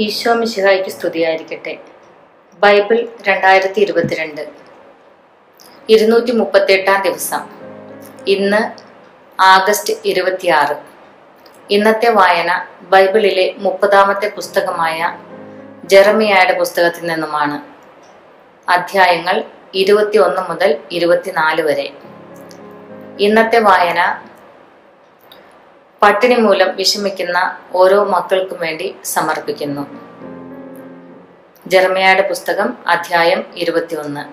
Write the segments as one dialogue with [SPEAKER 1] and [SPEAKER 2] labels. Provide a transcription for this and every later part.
[SPEAKER 1] ഈശോ മിശിഹായ്ക്ക് സ്തുതിയായിരിക്കട്ടെ. ബൈബിൾ രണ്ടായിരത്തി ഇരുപത്തിരണ്ട്. ഇരുന്നൂറ്റി മുപ്പത്തെട്ടാം ദിവസം. ഇന്ന് ആഗസ്റ്റ് ഇരുപത്തിയാറ്. ഇന്നത്തെ വായന ബൈബിളിലെ മുപ്പതാമത്തെ പുസ്തകമായ ജെറമിയായുടെ പുസ്തകത്തിൽ നിന്നുമാണ്. അധ്യായങ്ങൾ ഇരുപത്തി ഒന്ന് മുതൽ ഇരുപത്തിനാല് വരെ. ഇന്നത്തെ വായന പട്ടിണി മൂലം വിഷമിക്കുന്ന ഓരോ മക്കൾക്കും വേണ്ടി സമർപ്പിക്കുന്നു. ജർമയാടെ പുസ്തകം അധ്യായം ഇരുപത്തിയൊന്ന്.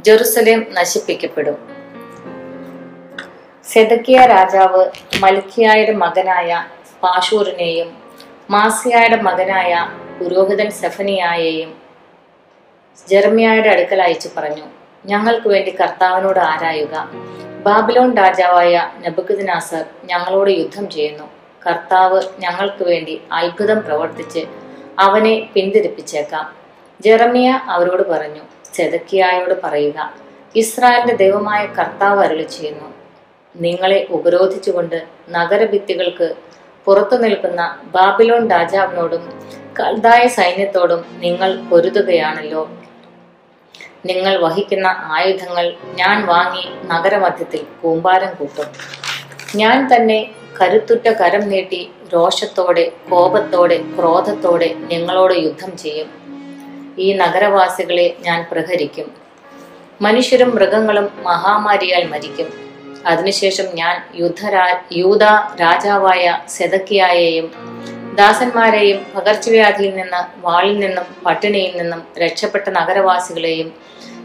[SPEAKER 1] ജെറുസലേം നശിപ്പിക്കപ്പെടും. സെതക്കിയ രാജാവ് മൽക്കിയായുടെ മകനായ പാഷൂറിനെയും മാസിയായുടെ മകനായ പുരോഹിതൻ സെഫനിയായെയും ജർമിയായുടെ അടുക്കൽ അയച്ചു പറഞ്ഞു. ഞങ്ങൾക്ക് വേണ്ടി കർത്താവിനോട് ആരായുക? ബാബിലോൺ രാജാവായ നബുക്കുദിനാസർ ഞങ്ങളോട് യുദ്ധം ചെയ്യുന്നു. കർത്താവ് ഞങ്ങൾക്ക് വേണ്ടി അത്ഭുതം പ്രവർത്തിച്ച് അവനെ പിന്തിരിപ്പിച്ചേക്കാം. ജെറമിയ അവരോട് പറഞ്ഞു ചെതക്കിയായോട് പറയുക ഇസ്രായേലിന്റെ ദൈവമായ കർത്താവ് അരുളി ചെയ്യുന്നു. നിങ്ങളെ ഉപരോധിച്ചുകൊണ്ട് നഗരഭിത്തികൾക്ക് പുറത്തു നിൽക്കുന്ന ബാബിലോൺ രാജാവിനോടും കൽതായ സൈന്യത്തോടും നിങ്ങൾ പൊരുതുകയാണല്ലോ. നിങ്ങൾ വഹിക്കുന്ന ആയുധങ്ങൾ ഞാൻ വാങ്ങി നഗരമധ്യത്തിൽ കൂമ്പാരം കൂട്ടും. ഞാൻ തന്നെ കരുത്തുറ്റ കരം നീട്ടി രോഷത്തോടെ കോപത്തോടെ ക്രോധത്തോടെ നിങ്ങളോട് യുദ്ധം ചെയ്യും. ഈ നഗരവാസികളെ ഞാൻ പ്രഹരിക്കും. മനുഷ്യരും മൃഗങ്ങളും മഹാമാരിയാൽ മരിക്കും. അതിനുശേഷം ഞാൻ യുദ്ധരാ യൂത രാജാവായ സെതക്കിയായെയും ദാസന്മാരെയും പകർച്ചവ്യാധിയിൽ നിന്ന് വാളിൽ നിന്നും പട്ടിണിയിൽ നിന്നും രക്ഷപ്പെട്ട നഗരവാസികളെയും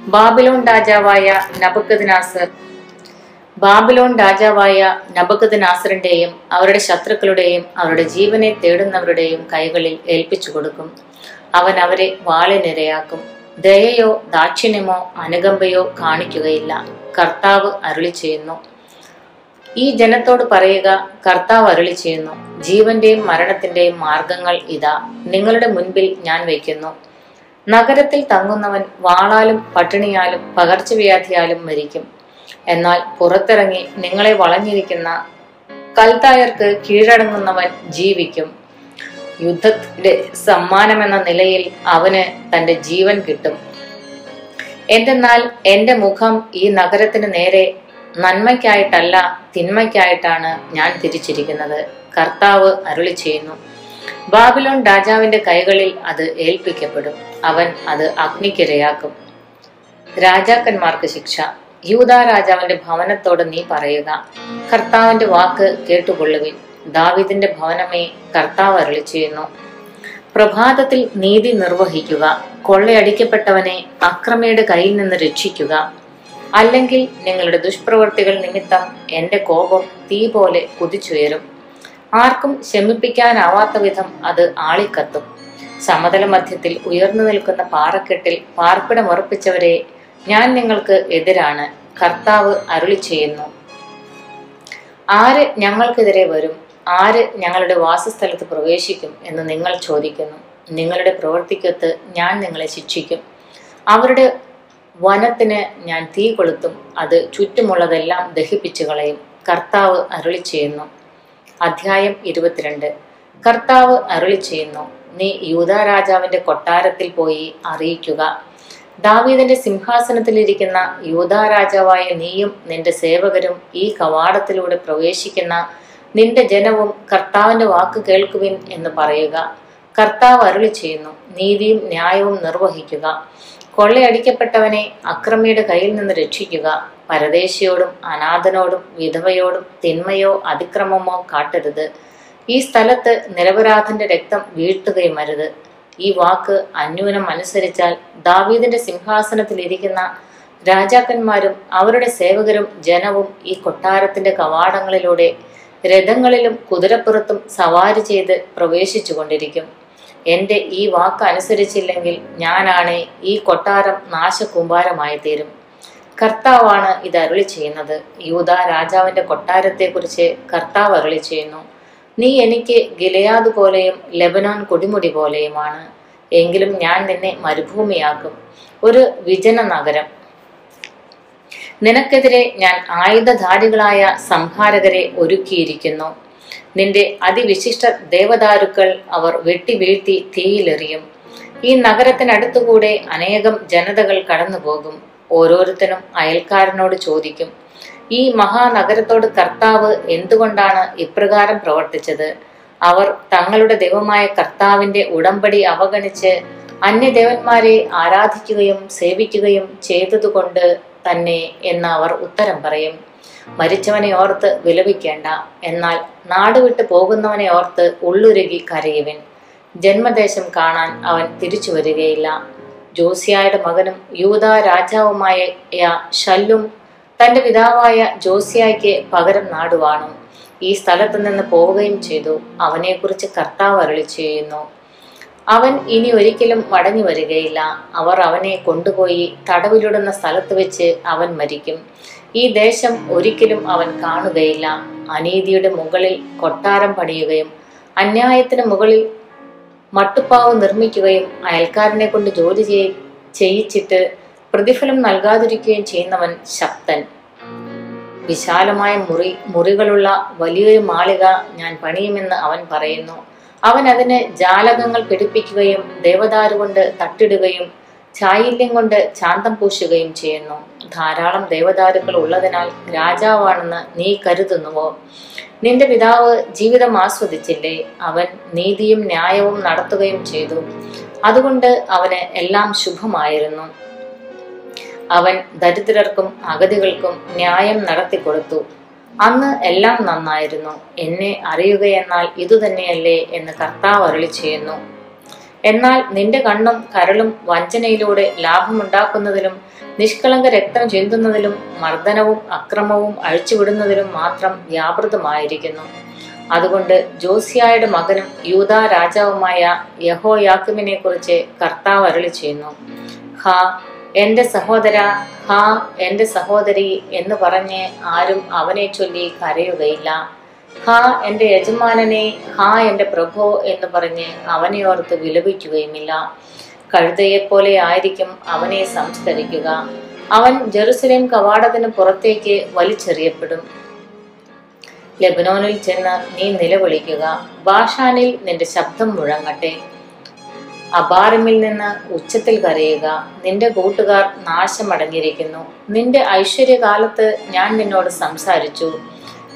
[SPEAKER 1] ബാബിലോൺ രാജാവായ നബുക്കദ്നാസർ ബാബിലോൺ രാജാവായ നബുക്കദ്നാസറിന്റെയും അവരുടെ ശത്രുക്കളുടെയും അവരുടെ ജീവനെ തേടുന്നവരുടെയും കൈകളിൽ ഏൽപ്പിച്ചു കൊടുക്കും. അവൻ അവരെ വാളിനിരയാക്കും ദയയോ ദാക്ഷിണ്യമോ അനുകമ്പയോ കാണിക്കുകയില്ല. കർത്താവ് അരുളി ചെയ്യുന്നു ഈ ജനത്തോട് പറയുക കർത്താവ് അരുളി ചെയ്യുന്നു. ജീവന്റെയും മരണത്തിന്റെയും മാർഗങ്ങൾ ഇതാ. നിങ്ങളുടെ മുൻപിൽ ഞാൻ വയ്ക്കുന്നു. നഗരത്തിൽ തങ്ങുന്നവൻ വാളാലും പട്ടിണിയാലും പകർച്ചവ്യാധിയാലും മരിക്കും. എന്നാൽ പുറത്തിറങ്ങി നിങ്ങളെ വളഞ്ഞിരിക്കുന്ന കൽത്തായർക്ക് കീഴടങ്ങുന്നവൻ ജീവിക്കും. യുദ്ധത്തിന്റെ സമ്മാനമെന്ന നിലയിൽ അവന് തന്റെ ജീവൻ കിട്ടും. എന്തെന്നാൽ എന്റെ മുഖം ഈ നഗരത്തിന് നേരെ നന്മയ്ക്കായിട്ടല്ല തിന്മയ്ക്കായിട്ടാണ് ഞാൻ തിരിച്ചിരിക്കുന്നത്. കർത്താവ് അരുളി ചെയ്യുന്നു. ബാബിലോൺ രാജാവിന്റെ കൈകളിൽ അത് ഏൽപ്പിക്കപ്പെടും. അവൻ അത് അഗ്നിക്കിരയാക്കും. രാജാക്കന്മാർക്ക് ശിക്ഷ. യൂത രാജാവിന്റെ ഭവനത്തോട് നീ പറയുക. കർത്താവിന്റെ വാക്ക് കേട്ടുകൊള്ളുവിൻ. ദാവിദിന്റെ ഭവനമേ കർത്താവ് അരുളി ചെയ്യുന്നു. പ്രഭാതത്തിൽ നീതി നിർവഹിക്കുക. കൊള്ളയടിക്കപ്പെട്ടവനെ അക്രമയുടെ കയ്യിൽ നിന്ന് രക്ഷിക്കുക. അല്ലെങ്കിൽ നിങ്ങളുടെ ദുഷ്പ്രവൃത്തികൾ നിമിത്തം എന്റെ കോപം തീ പോലെ കുതിച്ചുയരും. ആർക്കും ശമിപ്പിക്കാനാവാത്ത വിധം അത് ആളിക്കത്തും. സമതല മധ്യത്തിൽ ഉയർന്നു നിൽക്കുന്ന പാറക്കെട്ടിൽ പാർപ്പിടമുറപ്പിച്ചവരെ ഞാൻ നിങ്ങൾക്ക് എതിരാണ്. കർത്താവ് അരുളി ചെയ്യുന്നു. ആര് ഞങ്ങൾക്കെതിരെ വരും? ആര് ഞങ്ങളുടെ വാസസ്ഥലത്ത് പ്രവേശിക്കും എന്ന് നിങ്ങൾ ചോദിക്കുന്നു. നിങ്ങളുടെ പ്രവൃത്തിക്കൊത്ത് ഞാൻ നിങ്ങളെ ശിക്ഷിക്കും. അവരുടെ വനത്തിന് ഞാൻ തീ കൊളുത്തും അത് ചുറ്റുമുള്ളതെല്ലാം ദഹിപ്പിച്ചു കളയും. കർത്താവ് അരുളി ചെയ്യുന്നു. അധ്യായം ഇരുപത്തിരണ്ട്. കർത്താവ് അരുളി ചെയ്യുന്നു. നീ യൂത രാജാവിന്റെ കൊട്ടാരത്തിൽ പോയി അറിയിക്കുക. ദാവീദിന്റെ സിംഹാസനത്തിലിരിക്കുന്ന യൂത രാജാവായ നീയും നിന്റെ സേവകരും ഈ കവാടത്തിലൂടെ പ്രവേശിക്കുന്ന നിന്റെ ജനവും കർത്താവിന്റെ വാക്ക് കേൾക്കുവിൻ എന്ന് പറയുക. കർത്താവ് അരുളി ചെയ്യുന്നു. നീതിയും ന്യായവും നിർവഹിക്കുക. കൊള്ളയടിക്കപ്പെട്ടവനെ അക്രമിയുടെ കയ്യിൽ നിന്ന് രക്ഷിക്കുക പരദേശിയോടും അനാഥനോടും വിധവയോടും തിന്മയോ അതിക്രമമോ കാട്ടരുത്. ഈ സ്ഥലത്ത് നിരപരാധന്റെ രക്തം വീഴ്ത്തുകയും അരുത്. ഈ വാക്ക് അന്യൂനം അനുസരിച്ചാൽ ദാവീദിന്റെ സിംഹാസനത്തിൽ ഇരിക്കുന്ന രാജാക്കന്മാരും അവരുടെ സേവകരും ജനവും ഈ കൊട്ടാരത്തിന്റെ കവാടങ്ങളിലൂടെ രഥങ്ങളിലും കുതിരപ്പുറത്തും സവാരി ചെയ്ത് പ്രവേശിച്ചു കൊണ്ടിരിക്കും എന്റെ ഈ വാക്ക് അനുസരിച്ചില്ലെങ്കിൽ ഞാനാണ് ഈ കൊട്ടാരം നാശകൂമ്പാരമായി തീരും. കർത്താവാണ് ഇത് അരുളി ചെയ്യുന്നത്. യൂത രാജാവിന്റെ കൊട്ടാരത്തെക്കുറിച്ച് കർത്താവ് അരുളി ചെയ്യുന്നു. നീ എനിക്ക് ഗിലയാദ് പോലെയും ലെബനോൻ കൊടിമുടി പോലെയുമാണ്. എങ്കിലും ഞാൻ നിന്നെ മരുഭൂമിയാക്കും. ഒരു വിജന നഗരം. നിനക്കെതിരെ ഞാൻ ആയുധധാരികളായ സംഹാരകരെ ഒരുക്കിയിരിക്കുന്നു. നിന്റെ അതിവിശിഷ്ട ദേവദാരുക്കൾ അവർ വെട്ടി വീഴ്ത്തി തീയിലെറിയും. ഈ നഗരത്തിനടുത്തുകൂടെ അനേകം ജനതകൾ കടന്നുപോകും. ഓരോരുത്തരും അയൽക്കാരനോട് ചോദിക്കും ഈ മഹാനഗരത്തോട് കർത്താവ് എന്തുകൊണ്ടാണ് ഇപ്രകാരം പ്രവർത്തിച്ചത്? അവർ തങ്ങളുടെ ദൈവമായ കർത്താവിന്റെ ഉടമ്പടി അവഗണിച്ച് അന്യദേവന്മാരെ ആരാധിക്കുകയും സേവിക്കുകയും ചെയ്തതുകൊണ്ട് തന്നെ എന്ന് അവർ ഉത്തരം പറയും. മരിച്ചവനെ ഓർത്ത് വിലപിക്കേണ്ട. എന്നാൽ നാടുവിട്ട് പോകുന്നവനെ ഓർത്ത് ഉള്ളുരുകി കരയുവിൻ. ജന്മദേശം കാണാൻ അവൻ തിരിച്ചു വരികയില്ല. ജോസിയായുടെ മകനും യൂത രാജാവുമായ ഷല്ലും തന്റെ പിതാവായ ജോസിയായ്ക്ക് പകരം നാടുവാണു ഈ സ്ഥലത്ത് നിന്ന് പോവുകയും ചെയ്തു. അവനെക്കുറിച്ച് കർത്താവ് അരളി ചെയ്യുന്നു. അവൻ ഇനി ഒരിക്കലും മടങ്ങി വരികയില്ല. അവർ അവനെ കൊണ്ടുപോയി തടവിലിടുന്ന സ്ഥലത്ത് വെച്ച് അവൻ മരിക്കും. ഈ ദേശം ഒരിക്കലും അവൻ കാണുകയില്ല. അനീതിയുടെ മുകളിൽ കൊട്ടാരം പണിയുകയും അന്യായത്തിന് മുകളിൽ മട്ടുപ്പാവ് നിർമ്മിക്കുകയും അയൽക്കാരനെ കൊണ്ട് ജോലി ചെയ് ചെയ്യിച്ചിട്ട് പ്രതിഫലം നൽകാതിരിക്കുകയും ചെയ്യുന്നവൻ ശക്തൻ. വിശാലമായ മുറി മുറികളുള്ള വലിയൊരു മാളിക ഞാൻ പണിയുമെന്ന് അവൻ പറയുന്നു. അവൻ അതിന് ജാലകങ്ങൾ പിടിപ്പിക്കുകയും ദേവദാരു കൊണ്ട് തട്ടിടുകയും ചായില്യം കൊണ്ട് ചാന്തം പൂശുകയും ചെയ്യുന്നു. ധാരാളം ദേവദാരുക്കൾ ഉള്ളതിനാൽ രാജാവാണെന്ന് നീ കരുതുന്നുവോ? നിന്റെ പിതാവ് ജീവിതം ആസ്വദിച്ചില്ലേ? അവൻ നീതിയും ന്യായവും നടത്തുകയും ചെയ്തു. അതുകൊണ്ട് അവന് എല്ലാം ശുഭമായിരുന്നു. അവൻ ദരിദ്രർക്കും അഗതികൾക്കും ന്യായം നടത്തി കൊടുത്തു. അന്ന് എല്ലാം നന്നായിരുന്നു. എന്നെ അറിയുകയെന്നാൽ ഇതുതന്നെയല്ലേ എന്ന് കർത്താവ് അരുളി ചെയ്യുന്നു. എന്നാൽ നിന്റെ കണ്ണും കരളും വഞ്ചനയിലൂടെ ലാഭമുണ്ടാക്കുന്നതിലും നിഷ്കളങ്ക രക്തം ചിന്തുന്നതിലും മർദ്ദനവും അക്രമവും അഴിച്ചുവിടുന്നതിലും മാത്രം വ്യാപൃതമായിരിക്കുന്നു. അതുകൊണ്ട് ജോസിയായുടെ മകനും യൂത രാജാവുമായ യഹോയാക്കിമിനെ കുറിച്ച് കർത്താവ് അരളി ചെയ്യുന്നു. ഹാ എന്റെ സഹോദര ഹാ എന്റെ സഹോദരി എന്ന് പറഞ്ഞ് ആരും അവനെ ചൊല്ലി കരയുകയില്ല. ഹാ എന്റെ യജമാനനെ ഹാ എന്റെ പ്രഭോ എന്ന് പറഞ്ഞ് അവനെ ഓർത്ത് വിലപിക്കുകയുമില്ല. കഴുതയെപ്പോലെ ആയിരിക്കും അവനെ സംസ്കരിക്കുക. അവൻ ജെറുസലേം കവാടത്തിന് പുറത്തേക്ക് വലിച്ചെറിയപ്പെടും. ലെബനോനിൽ ചെന്ന് നീ നിലവിളിക്കുക. ബാഷാനിൽ നിന്റെ ശബ്ദം മുഴങ്ങട്ടെ. അബാറിമിൽ നിന്ന് ഉച്ചത്തിൽ കരയുക. നിന്റെ കൂട്ടുകാർ നാശമടങ്ങിയിരിക്കുന്നു നിന്റെ ഐശ്വര്യകാലത്ത് ഞാൻ നിന്നോട് സംസാരിച്ചു.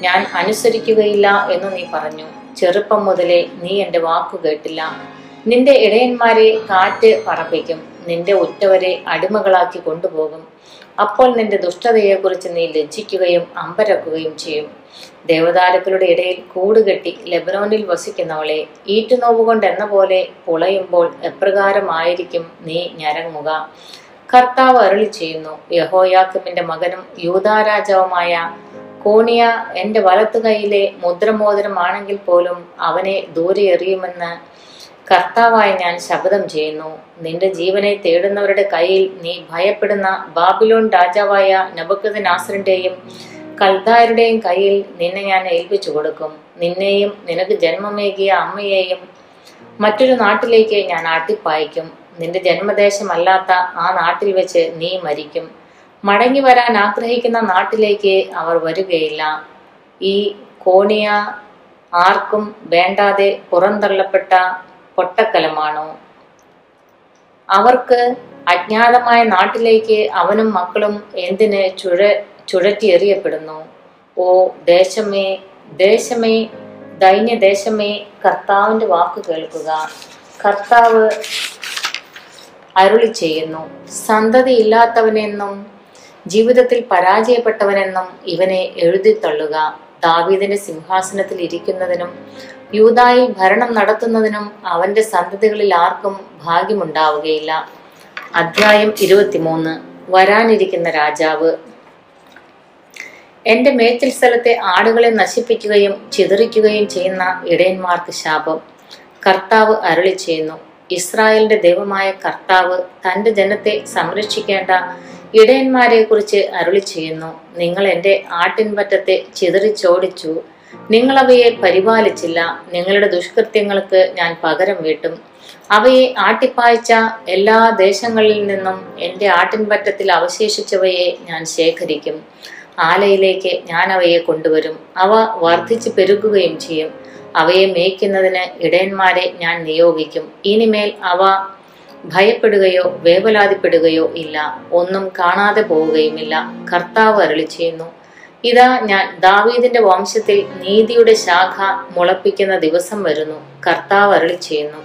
[SPEAKER 1] ഞാൻ അനുസരിക്കുകയില്ല എന്ന് നീ പറഞ്ഞു. ചെറുപ്പം മുതലേ നീ എന്റെ വാക്കു കേട്ടില്ല. നിന്റെ ഇടയന്മാരെ കാറ്റ് പറപ്പിക്കും. നിന്റെ ഉറ്റവരെ അടിമകളാക്കി കൊണ്ടുപോകും. അപ്പോൾ നിന്റെ ദുഷ്ടതയെക്കുറിച്ച് നീ ലജ്ജിക്കുകയും അമ്പരക്കുകയും ചെയ്യും. ദേവതാരത്തിലൂടെ ഇടയിൽ കൂടുകെട്ടി ലെബനോനിൽ വസിക്കുന്നവളെ ഈറ്റുനോവുകൊണ്ട് എന്ന പോലെ പുളയുമ്പോൾ എപ്രകാരമായിരിക്കും നീ ഞരങ്ങുക. കർത്താവ് അരുളി ചെയ്യുന്നു യഹോയാക്കിമിന്റെ മകനും യൂതാരാജാവുമായ കോണിയ എന്റെ വലത്തു കൈയിലെ മുദ്രമോതിരമാണെങ്കിൽ പോലും അവനെ ദൂരെ എറിയുമെന്ന് കർത്താവായി ഞാൻ ശപഥം ചെയ്യുന്നു. നിന്റെ ജീവനെ തേടുന്നവരുടെ കയ്യിൽ നീ ഭയപ്പെടുന്ന ബാബിലോൺ രാജാവായ നബക്കത് നാസറിന്റെയും കൽദായരുടെയും കയ്യിൽ നിന്നെ ഞാൻ ഏൽപ്പിച്ചു കൊടുക്കും. നിന്നെയും നിനക്ക് ജന്മമേകിയ അമ്മയെയും മറ്റൊരു നാട്ടിലേക്ക് ഞാൻ ആട്ടിപ്പായിക്കും. നിന്റെ ജന്മദേശമല്ലാത്ത ആ നാട്ടിൽ വെച്ച് നീ മരിക്കും. മടങ്ങി വരാൻ ആഗ്രഹിക്കുന്ന നാട്ടിലേക്ക് അവർ വരികയില്ല. ഈ കോണിയ ആർക്കും വേണ്ടാതെ പുറന്തള്ളപ്പെട്ട പൊട്ടക്കലമാണോ? അവർക്ക് അജ്ഞാതമായ നാട്ടിലേക്ക് അവനും മക്കളും എന്തിന് ചുഴ ചുഴറ്റിയെറിയപ്പെടുന്നു? ഓ ദേശമേ ദേശമേ ദൈന്യദേശമേ കർത്താവിന്റെ വാക്ക് കേൾക്കുക. കർത്താവ് അരുളി ചെയ്യുന്നു സന്തതിയില്ലാത്തവനെന്നും ജീവിതത്തിൽ പരാജയപ്പെട്ടവനെന്നും ഇവനെ എഴുതിത്തള്ളുക ദാവീദിന്റെ സിംഹാസനത്തിൽ ഇരിക്കുന്നതിനും യൂതായിൽ ഭരണം നടത്തുന്നതിനും അവന്റെ സന്തതികളിൽ ആർക്കും ഭാഗ്യമുണ്ടാവുകയില്ല. അധ്യായം ഇരുപത്തിമൂന്ന്. വരാനിരിക്കുന്ന രാജാവ്. എന്റെ മേച്ചിൽ സ്ഥലത്തെ ആടുകളെ നശിപ്പിക്കുകയും ചിതറിക്കുകയും ചെയ്യുന്ന ഇടയന്മാർക്ക് ശാപം. കർത്താവ് അരളി ചെയ്യുന്നു ഇസ്രായേലിന്റെ ദൈവമായ കർത്താവ് തന്റെ ജനത്തെ സംരക്ഷിക്കേണ്ട ഇടയന്മാരെ കുറിച്ച് അരുളി ചെയ്യുന്നു നിങ്ങൾ എന്റെ ആട്ടിൻപറ്റത്തെ ചിതറിച്ചോടിച്ചു. നിങ്ങൾ അവയെ പരിപാലിച്ചില്ല. നിങ്ങളുടെ ദുഷ്കൃത്യങ്ങൾക്ക് ഞാൻ പകരം വീട്ടും. അവയെ ആട്ടിപ്പായ്ച്ച എല്ലാ ദേശങ്ങളിൽ നിന്നും എന്റെ ആട്ടിൻപറ്റത്തിൽ അവശേഷിച്ചവയെ ഞാൻ ശേഖരിക്കും. ആലയിലേക്ക് ഞാൻ അവയെ കൊണ്ടുവരും. അവ വർദ്ധിച്ചു പെരുകുകയും ചെയ്യും. അവയെ മേയ്ക്കുന്നതിന് ഇടയന്മാരെ ഞാൻ നിയോഗിക്കും. ഇനിമേൽ അവ ഭയപ്പെടുകയോ വേവലാതിപ്പെടുകയോ ഇല്ല. ഒന്നും കാണാതെ പോവുകയുമില്ല. കർത്താവ് അരളി ചെയ്യുന്നു. ഇതാ ഞാൻ ദാവീദിന്റെ വംശത്തിൽ നീതിയുടെ ശാഖ മുളപ്പിക്കുന്ന ദിവസം വരുന്നു. കർത്താവ് അരളി ചെയ്യുന്നു.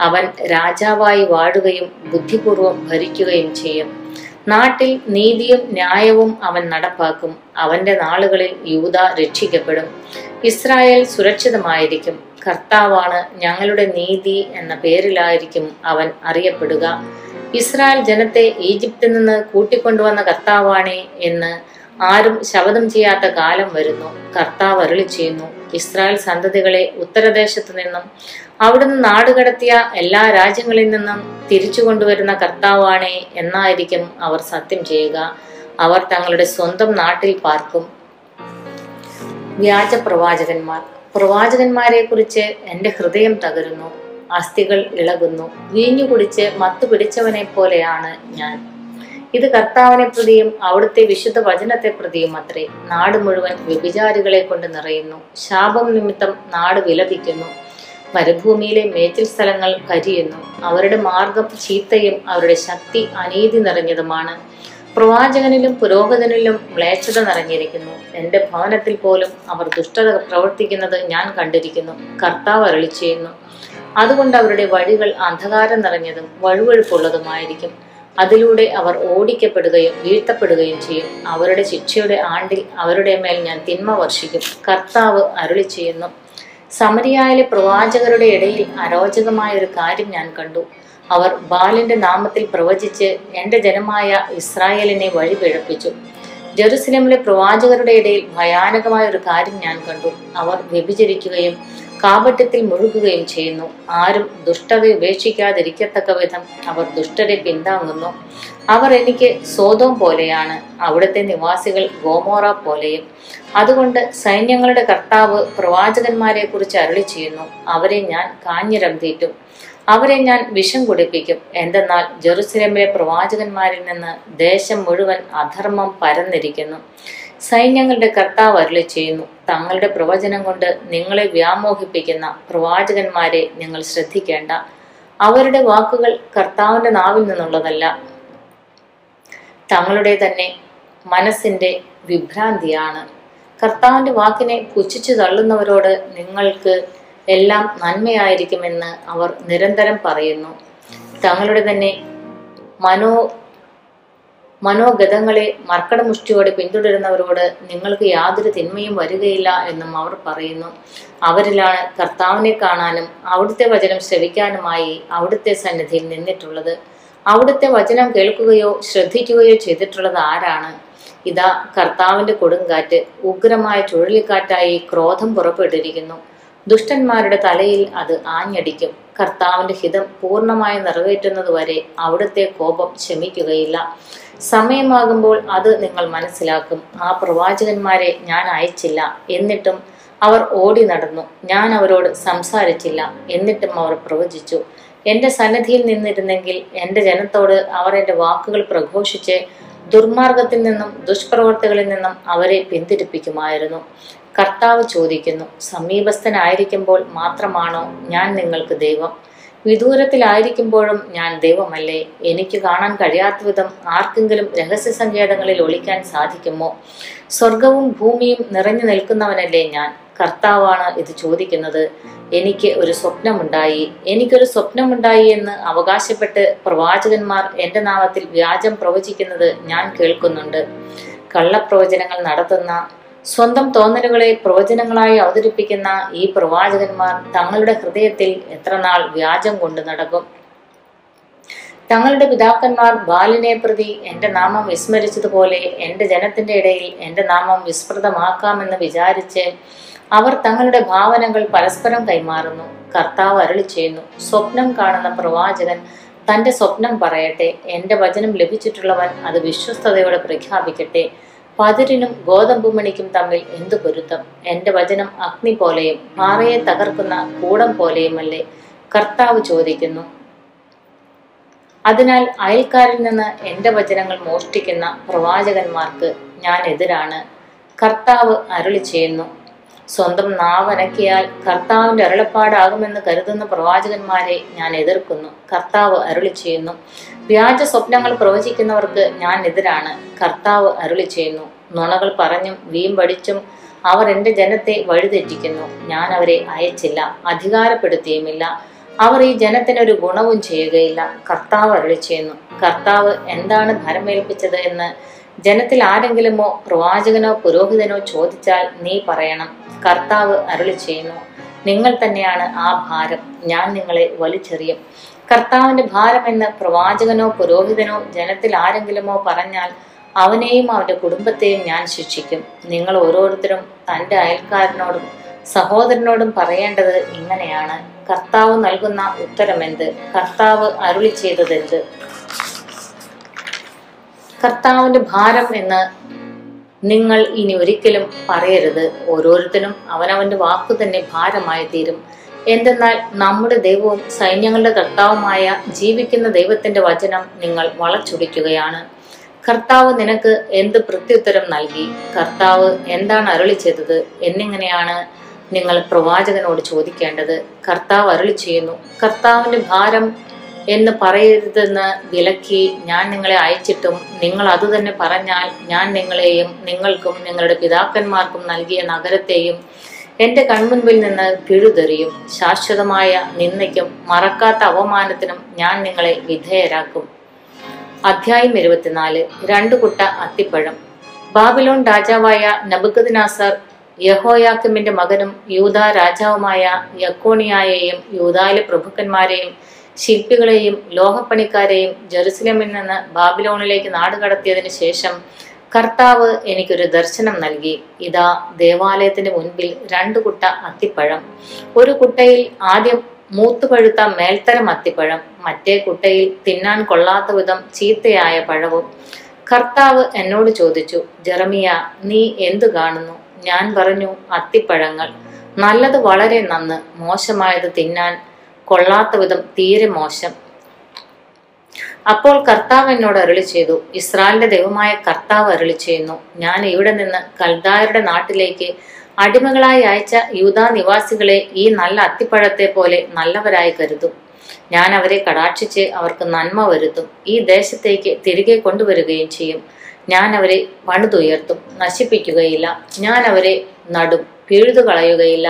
[SPEAKER 1] അവൻ രാജാവായി വാഴുകയും ബുദ്ധിപൂർവം ഭരിക്കുകയും ചെയ്യും. നാട്ടിൽ നീതിയും ന്യായവും അവൻ നടപ്പാക്കും. അവന്റെ നാളുകളിൽ യൂത രക്ഷിക്കപ്പെടും. ഇസ്രായേൽ സുരക്ഷിതമായിരിക്കും. കർത്താവാണ് ഞങ്ങളുടെ നീതി എന്ന പേരിലായിരിക്കും അവൻ അറിയപ്പെടുക. ഇസ്രായേൽ ജനത്തെ ഈജിപ്തിൽ നിന്ന് കൂട്ടിക്കൊണ്ടുവന്ന കർത്താവാണേ എന്ന് ആരും ശപഥം ചെയ്യാത്ത കാലം വരുന്നു. കർത്താവ് അരുളി ചെയ്യുന്നു ഇസ്രായേൽ സന്തതികളെ ഉത്തരദേശത്തു നിന്നും അവിടുന്ന് നാടുകടത്തിയ എല്ലാ രാജ്യങ്ങളിൽ നിന്നും തിരിച്ചു കൊണ്ടുവരുന്ന കർത്താവാണേ എന്നായിരിക്കും അവർ സത്യം ചെയ്യുക. അവർ തങ്ങളുടെ സ്വന്തം നാട്ടിൽ പാർക്കും. വ്യാജ പ്രവാചകന്മാർ പ്രവാചകന്മാരെ കുറിച്ച് എന്റെ ഹൃദയം തകരുന്നു അസ്ഥികൾ ഇളകുന്നു വീഞ്ഞു കുടിച്ച് മത്തു പിടിച്ചവനെ പോലെയാണ് ഞാൻ. ഇത് കർത്താവിനെ പ്രതിയും അവിടുത്തെ വിശുദ്ധ വചനത്തെ പ്രതിയും അത്രേ. നാട് മുഴുവൻ വ്യഭിചാരികളെ കൊണ്ട് നിറയുന്നു. ശാപം നിമിത്തം നാട് വിലപിക്കുന്നു. മരുഭൂമിയിലെ മേച്ചിൽ സ്ഥലങ്ങൾ കരിയുന്നു. അവരുടെ മാർഗം ചീത്തയും അവരുടെ ശക്തി അനീതി നിറഞ്ഞതുമാണ്. പ്രവാചകനിലും പുരോഹിതനിലും മ്ലേച്ഛത നിറഞ്ഞിരിക്കുന്നു. എന്റെ ഭവനത്തിൽ പോലും അവർ ദുഷ്ടത പ്രവർത്തിക്കുന്നത് ഞാൻ കണ്ടിരിക്കുന്നു. കർത്താവ് അരളി ചെയ്യുന്നു. അതുകൊണ്ട് അവരുടെ വഴികൾ അന്ധകാരം നിറഞ്ഞതും വഴുവഴുപ്പുള്ളതുമായിരിക്കും. അതിലൂടെ അവർ ഓടിക്കപ്പെടുകയും വീഴ്ത്തപ്പെടുകയും ചെയ്യും. അവരുടെ ശിക്ഷയുടെ ആണ്ടിൽ അവരുടെ മേൽ ഞാൻ തിന്മ വർഷിക്കും. കർത്താവ് അരുളി ചെയ്യുന്നു. സമരിയായിലെ പ്രവാചകരുടെ ഇടയിൽ അരോചകമായ ഒരു കാര്യം ഞാൻ കണ്ടു. അവർ ബാലിന്റെ നാമത്തിൽ പ്രവചിച്ച് എന്റെ ജനമായ ഇസ്രായേലിനെ വഴി പിഴപ്പിച്ചു ജെറുസലേമിലെ പ്രവാചകരുടെ ഇടയിൽ ഭയാനകമായ ഒരു കാര്യം ഞാൻ കണ്ടു. അവർ വ്യഭിചരിക്കുകയും കാപട്യത്തിൽ മുഴുകുകയും ചെയ്യുന്നു. ആരും ദുഷ്ടത ഉപേക്ഷിക്കാതിരിക്കത്തക്ക വിധം അവർ ദുഷ്ടരെ പിന്താങ്ങുന്നു. അവർ എനിക്ക് സോതോം പോലെയാണ് അവിടുത്തെ നിവാസികൾ ഗോമോറ പോലെയും. അതുകൊണ്ട് സൈന്യങ്ങളുടെ കർത്താവ് പ്രവാചകന്മാരെ കുറിച്ച് അരളി ചെയ്യുന്നു അവരെ ഞാൻ കാഞ്ഞിരം തീറ്റും. അവരെ ഞാൻ വിഷം കുടിപ്പിക്കും. എന്തെന്നാൽ ജെറുസലേമിലെ പ്രവാചകന്മാരിൽ നിന്ന് ദേശം മുഴുവൻ അധർമ്മം പരന്നിരിക്കുന്നു. സൈന്യങ്ങളുടെ കർത്താവ് അരുളി ചെയ്യുന്നു. തങ്ങളുടെ പ്രവചനം കൊണ്ട് നിങ്ങളെ വ്യാമോഹിപ്പിക്കുന്ന പ്രവാചകന്മാരെ നിങ്ങൾ ശ്രദ്ധിക്കേണ്ട. അവരുടെ വാക്കുകൾ കർത്താവിന്റെ നാവിൽ നിന്നുള്ളതല്ല. തങ്ങളുടെ തന്നെ മനസ്സിന്റെ വിഭ്രാന്തിയാണ്. കർത്താവിന്റെ വാക്കിനെ പുച്ഛിച്ചു തള്ളുന്നവരോട് നിങ്ങൾക്ക് എല്ലാം നന്മയായിരിക്കുമെന്ന് അവർ നിരന്തരം പറയുന്നു. തങ്ങളുടെ തന്നെ മനോ മനോഗതങ്ങളെ മർക്കടമുഷ്ടിയോടെ പിന്തുടരുന്നവരോട് നിങ്ങൾക്ക് യാതൊരു തിന്മയും വരികയില്ല എന്നും അവർ പറയുന്നു. അവരിലാണ് കർത്താവിനെ കാണാനും അവിടുത്തെ വചനം ശ്രവിക്കാനുമായി അവിടുത്തെ സന്നിധിയിൽ നിന്നിട്ടുള്ളത്. അവിടുത്തെ വചനം കേൾക്കുകയോ ശ്രദ്ധിക്കുകയോ ചെയ്തിട്ടുള്ളത് ആരാണ്? ഇതാ കർത്താവിന്റെ കൊടുങ്കാറ്റ് ഉഗ്രമായ ചുഴലിക്കാറ്റായി ക്രോധം പുറപ്പെട്ടിരിക്കുന്നു. ദുഷ്ടന്മാരുടെ തലയിൽ അത് ആഞ്ഞടിക്കും. കർത്താവിന്റെ ഹിതം പൂർണമായി നിറവേറ്റുന്നതുവരെ അവിടുത്തെ കോപം ക്ഷമിക്കുകയില്ല സമയമാകുമ്പോൾ അത് നിങ്ങൾ മനസ്സിലാക്കും. ആ പ്രവാചകന്മാരെ ഞാൻ അയച്ചില്ല. എന്നിട്ടും അവർ ഓടി നടന്നു. ഞാൻ അവരോട് സംസാരിച്ചില്ല. എന്നിട്ടും അവർ പ്രവചിച്ചു. എന്റെ സന്നിധിയിൽ നിന്നിരുന്നെങ്കിൽ എന്റെ ജനത്തോട് അവർ എന്റെ വാക്കുകൾ പ്രഘോഷിച്ച് ദുർമാർഗത്തിൽ നിന്നും ദുഷ്പ്രവർത്തികളിൽ നിന്നും അവരെ പിന്തിരിപ്പിക്കുമായിരുന്നു. കർത്താവ് ചോദിക്കുന്നു സമീപസ്ഥനായിരിക്കുമ്പോൾ മാത്രമാണോ ഞാൻ നിങ്ങൾക്ക് ദൈവം? വിദൂരത്തിലായിരിക്കുമ്പോഴും ഞാൻ ദൈവമല്ലേ? എനിക്ക് കാണാൻ കഴിയാത്ത വിധം ആർക്കെങ്കിലും രഹസ്യ സങ്കേതങ്ങളിൽ ഒളിക്കാൻ സാധിക്കുമോ? സ്വർഗവും ഭൂമിയും നിറഞ്ഞു നിൽക്കുന്നവനല്ലേ ഞാൻ? കർത്താവാണ് ഇത് ചോദിക്കുന്നത്. എനിക്ക് ഒരു സ്വപ്നമുണ്ടായി. എനിക്കൊരു സ്വപ്നമുണ്ടായി എന്ന് അവകാശപ്പെട്ട് പ്രവാചകന്മാർ എന്റെ നാമത്തിൽ വ്യാജം പ്രവചിക്കുന്നത് ഞാൻ കേൾക്കുന്നുണ്ട്. കള്ളപ്രവചനങ്ങൾ നടത്തുന്ന സ്വന്തം തോന്നലുകളെ പ്രവചനങ്ങളായി അവതരിപ്പിക്കുന്ന ഈ പ്രവാചകന്മാർ തങ്ങളുടെ ഹൃദയത്തിൽ എത്രനാൾ വ്യാജം കൊണ്ട് നടക്കും? തങ്ങളുടെ പിതാക്കന്മാർ ബാലിനെ പ്രതി എന്റെ നാമം വിസ്മരിച്ചതുപോലെ എന്റെ ജനത്തിന്റെ ഇടയിൽ എന്റെ നാമം വിസ്മൃതമാക്കാമെന്ന് വിചാരിച്ച് അവർ തങ്ങളുടെ ഭാവനകൾ പരസ്പരം കൈമാറുന്നു. കർത്താവ് അരളി ചെയ്യുന്നു സ്വപ്നം കാണുന്ന പ്രവാചകൻ തന്റെ സ്വപ്നം പറയട്ടെ. എന്റെ വചനം ലഭിച്ചിട്ടുള്ളവൻ അത് വിശ്വസ്തയോടെ പ്രഖ്യാപിക്കട്ടെ. പതിരിനും ഗോതമ്പ് മണിക്കും തമ്മിൽ എന്തു പൊരുത്തം? എന്റെ വചനം അഗ്നി പോലെയും പാറയെ തകർക്കുന്ന കൂടം പോലെയുമല്ലേ? കർത്താവ് ചോദിക്കുന്നു. അതിനാൽ അയൽക്കാരിൽ നിന്ന് എന്റെ വചനങ്ങൾ മോഷ്ടിക്കുന്ന പ്രവാചകന്മാർക്ക് ഞാൻ എതിരാണ്. കർത്താവ് അരുളി ചെയ്യുന്നു. സ്വന്തം നാവനക്കിയാൽ കർത്താവിന്റെ അരുളപ്പാടാകുമെന്ന് കരുതുന്ന പ്രവാചകന്മാരെ ഞാൻ എതിർക്കുന്നു. കർത്താവ് അരുളി ചെയ്യുന്നു. വ്യാജ സ്വപ്നങ്ങൾ പ്രവചിക്കുന്നവർക്ക് ഞാൻ എതിരാണ്. കർത്താവ് അരുളി ചെയ്യുന്നു. നുണകൾ പറഞ്ഞും വീമ്പടിച്ചും അവർ എന്റെ ജനത്തെ വഴിതെറ്റിക്കുന്നു. ഞാൻ അവരെ അയച്ചില്ല അധികാരപ്പെടുത്തിയുമില്ല. അവർ ഈ ജനത്തിന് ഒരു ഗുണവും ചെയ്യുകയില്ല. കർത്താവ് അരുളി ചെയ്യുന്നു. കർത്താവ് എന്താണ് ഭരമേൽപ്പിച്ചത് എന്ന് ജനത്തിൽ ആരെങ്കിലുമോ പ്രവാചകനോ പുരോഹിതനോ ചോദിച്ചാൽ നീ പറയണം കർത്താവ് അരുളി ചെയ്യുന്നു നിങ്ങൾ തന്നെയാണ് ആ ഭാരം ഞാൻ നിങ്ങളെ വലിച്ചെറിയും. കർത്താവിന്റെ ഭാരം എന്ന് പ്രവാചകനോ പുരോഹിതനോ ജനത്തിൽ ആരെങ്കിലുമോ പറഞ്ഞാൽ അവനെയും അവന്റെ കുടുംബത്തെയും ഞാൻ ശിക്ഷിക്കും. നിങ്ങൾ ഓരോരുത്തരും തന്റെ അയൽക്കാരനോടും സഹോദരനോടും പറയേണ്ടത് ഇങ്ങനെയാണ്. കർത്താവ് നൽകുന്ന ഉത്തരമെന്ത്? കർത്താവ് അരുളി ചെയ്തതെന്ത്? കർത്താവിന്റെ ഭാരം എന്ന് നിങ്ങൾ ഇനി ഒരിക്കലും പറയരുത്. ഓരോരുത്തരും അവനവന്റെ വാക്കു തന്നെ ഭാരമായി തീരും. എന്തെന്നാൽ നമ്മുടെ ദൈവവും സൈന്യങ്ങളുടെ കർത്താവുമായ ജീവിക്കുന്ന ദൈവത്തിന്റെ വചനം നിങ്ങൾ വളച്ചൊടിക്കുകയാണ്. കർത്താവ് നിനക്ക് എന്ത് പ്രത്യുത്തരം നൽകി? കർത്താവ് എന്താണ് അരുളി ചെയ്തത്? എന്നിങ്ങനെയാണ് നിങ്ങൾ പ്രവാചകനോട് ചോദിക്കേണ്ടത്. കർത്താവ് അരുളി ചെയ്യുന്നു. കർത്താവിന്റെ ഭാരം എന്ന് പറയരുതെന്ന് വിലക്കി ഞാൻ നിങ്ങളെ അയച്ചിട്ടും നിങ്ങൾ അതുതന്നെ പറഞ്ഞാൽ ഞാൻ നിങ്ങളെയും നിങ്ങൾക്കും നിങ്ങളുടെ പിതാക്കന്മാർക്കും നൽകിയ നഗരത്തെയും എന്റെ കൺമുൻപിൽ നിന്ന് പിഴുതെറിയും. ശാശ്വതമായ നിന്ദയ്ക്കും മറക്കാത്ത അവമാനത്തിനും ഞാൻ നിങ്ങളെ വിധേയരാക്കും. അധ്യായം ഇരുപത്തിനാല്. രണ്ടു കുട്ട അത്തിപ്പഴം. ബാബിലോൺ രാജാവായ നബുക്കദ്നാസർ യഹോയാക്കിമിന്റെ മകനും യൂത രാജാവുമായ യക്കോണിയായെയും യൂതായിലെ പ്രഭുക്കന്മാരെയും ശില്പികളെയും ലോഹപ്പണിക്കാരെയും ജെറുസലമിൽ നിന്ന് ബാബിലോണിലേക്ക് നാടുകടത്തിയതിനു ശേഷം കർത്താവ് എനിക്കൊരു ദർശനം നൽകി. ഇതാ ദേവാലയത്തിന് മുൻപിൽ രണ്ടു കുട്ട അത്തിപ്പഴം. ഒരു കുട്ടയിൽ ആദ്യം മൂത്തുപഴുത്ത മേൽത്തരം അത്തിപ്പഴം മറ്റേ കുട്ടയിൽ തിന്നാൻ കൊള്ളാത്ത വിധം ചീത്തയായ പഴവും. കർത്താവ് എന്നോട് ചോദിച്ചു ജെറമിയ നീ എന്തു കാണുന്നു? ഞാൻ പറഞ്ഞു അത്തിപ്പഴങ്ങൾ. നല്ലത് വളരെ നന്ന് മോശമായത് തിന്നാൻ കൊള്ളാത്ത വിധം തീരെ മോശം. അപ്പോൾ കർത്താവ് എന്നോട് അരുളി ചെയ്തു ഇസ്രായേലിന്റെ ദൈവമായ കർത്താവ് അരുളി ചെയ്യുന്നു ഞാൻ ഇവിടെ നിന്ന് കൽദായരുടെ നാട്ടിലേക്ക് അടിമകളായി അയച്ച യൂതാ നിവാസികളെ ഈ നല്ല അത്തിപ്പഴത്തെ പോലെ നല്ലവരായി കരുതും. ഞാൻ അവരെ കടാക്ഷിച്ച് അവർക്ക് നന്മ വരുത്തും. ഈ ദേശത്തേക്ക് തിരികെ കൊണ്ടുവരികയും ചെയ്യും. ഞാൻ അവരെ പണിതുയർത്തും നശിപ്പിക്കുകയില്ല. ഞാൻ അവരെ നടും പിഴുതു കളയുകയില്ല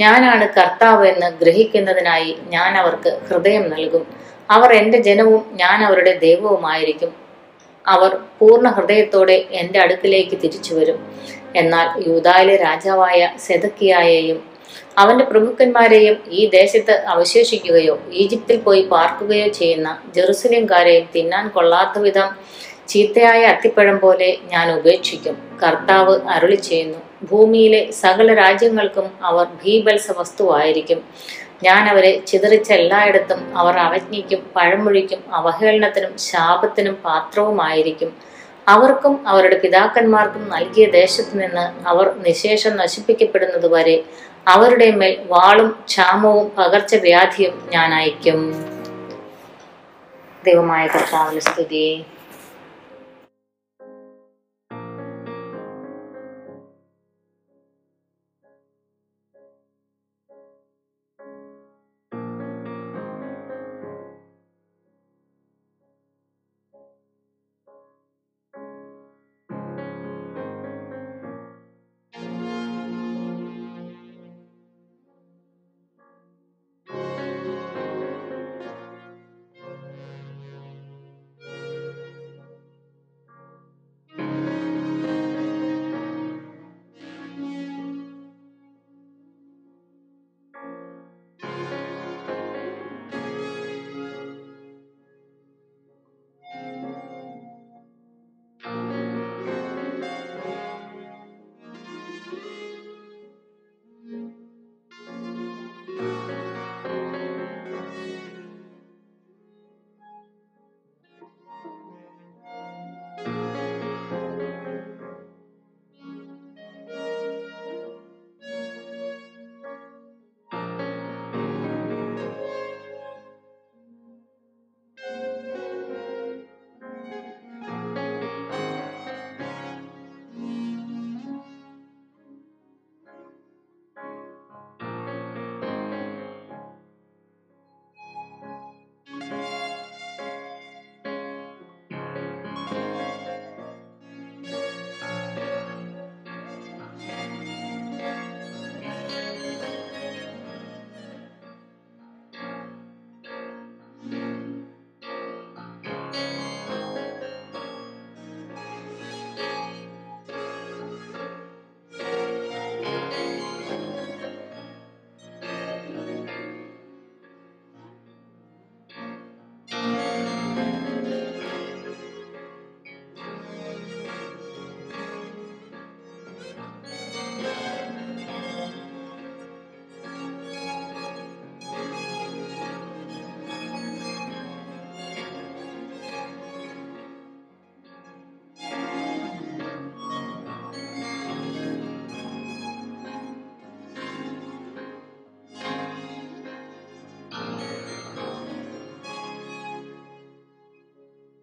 [SPEAKER 1] ഞാനാണ് കർത്താവ് എന്ന് ഗ്രഹിക്കുന്നതിനായി ഞാൻ അവർക്ക് ഹൃദയം നൽകും. അവർ എന്റെ ജനവും ഞാൻ അവരുടെ ദൈവവുമായിരിക്കും. അവർ പൂർണ ഹൃദയത്തോടെ എന്റെ അടുക്കിലേക്ക് തിരിച്ചു വരും. എന്നാൽ യൂതായിലെ രാജാവായ സെതക്കിയായെയും അവന്റെ പ്രഭുക്കന്മാരെയും ഈ ദേശത്ത് അവശേഷിക്കുകയോ ഈജിപ്തിൽ പോയി പാർക്കുകയോ ചെയ്യുന്ന ജെറുസലേംകാരെയും തിന്നാൻ കൊള്ളാത്ത വിധം ചീത്തയായ അത്തിപ്പഴം പോലെ ഞാൻ ഉപേക്ഷിക്കും. കർത്താവ് അരുളി ചെയ്യുന്നു ഭൂമിയിലെ സകല രാജ്യങ്ങൾക്കും അവർ ഭീബത്സ വസ്തുവായിരിക്കും ഞാൻ അവരെ ചിതറിച്ച എല്ലായിടത്തും അവർ അവജ്ഞയ്ക്കും പഴമൊഴിക്കും അവഹേളനത്തിനും ശാപത്തിനും പാത്രവുമായിരിക്കും. അവർക്കും അവരുടെ പിതാക്കന്മാർക്കും നൽകിയ ദേശത്ത് നിന്ന് അവർ നിശേഷം നശിപ്പിക്കപ്പെടുന്നതുവരെ അവരുടെ മേൽ വാളും ക്ഷാമവും പകർച്ചവ്യാധിയും ഞാൻ അയക്കും ദൈവമായ കർത്താവിന് സ്തുതി.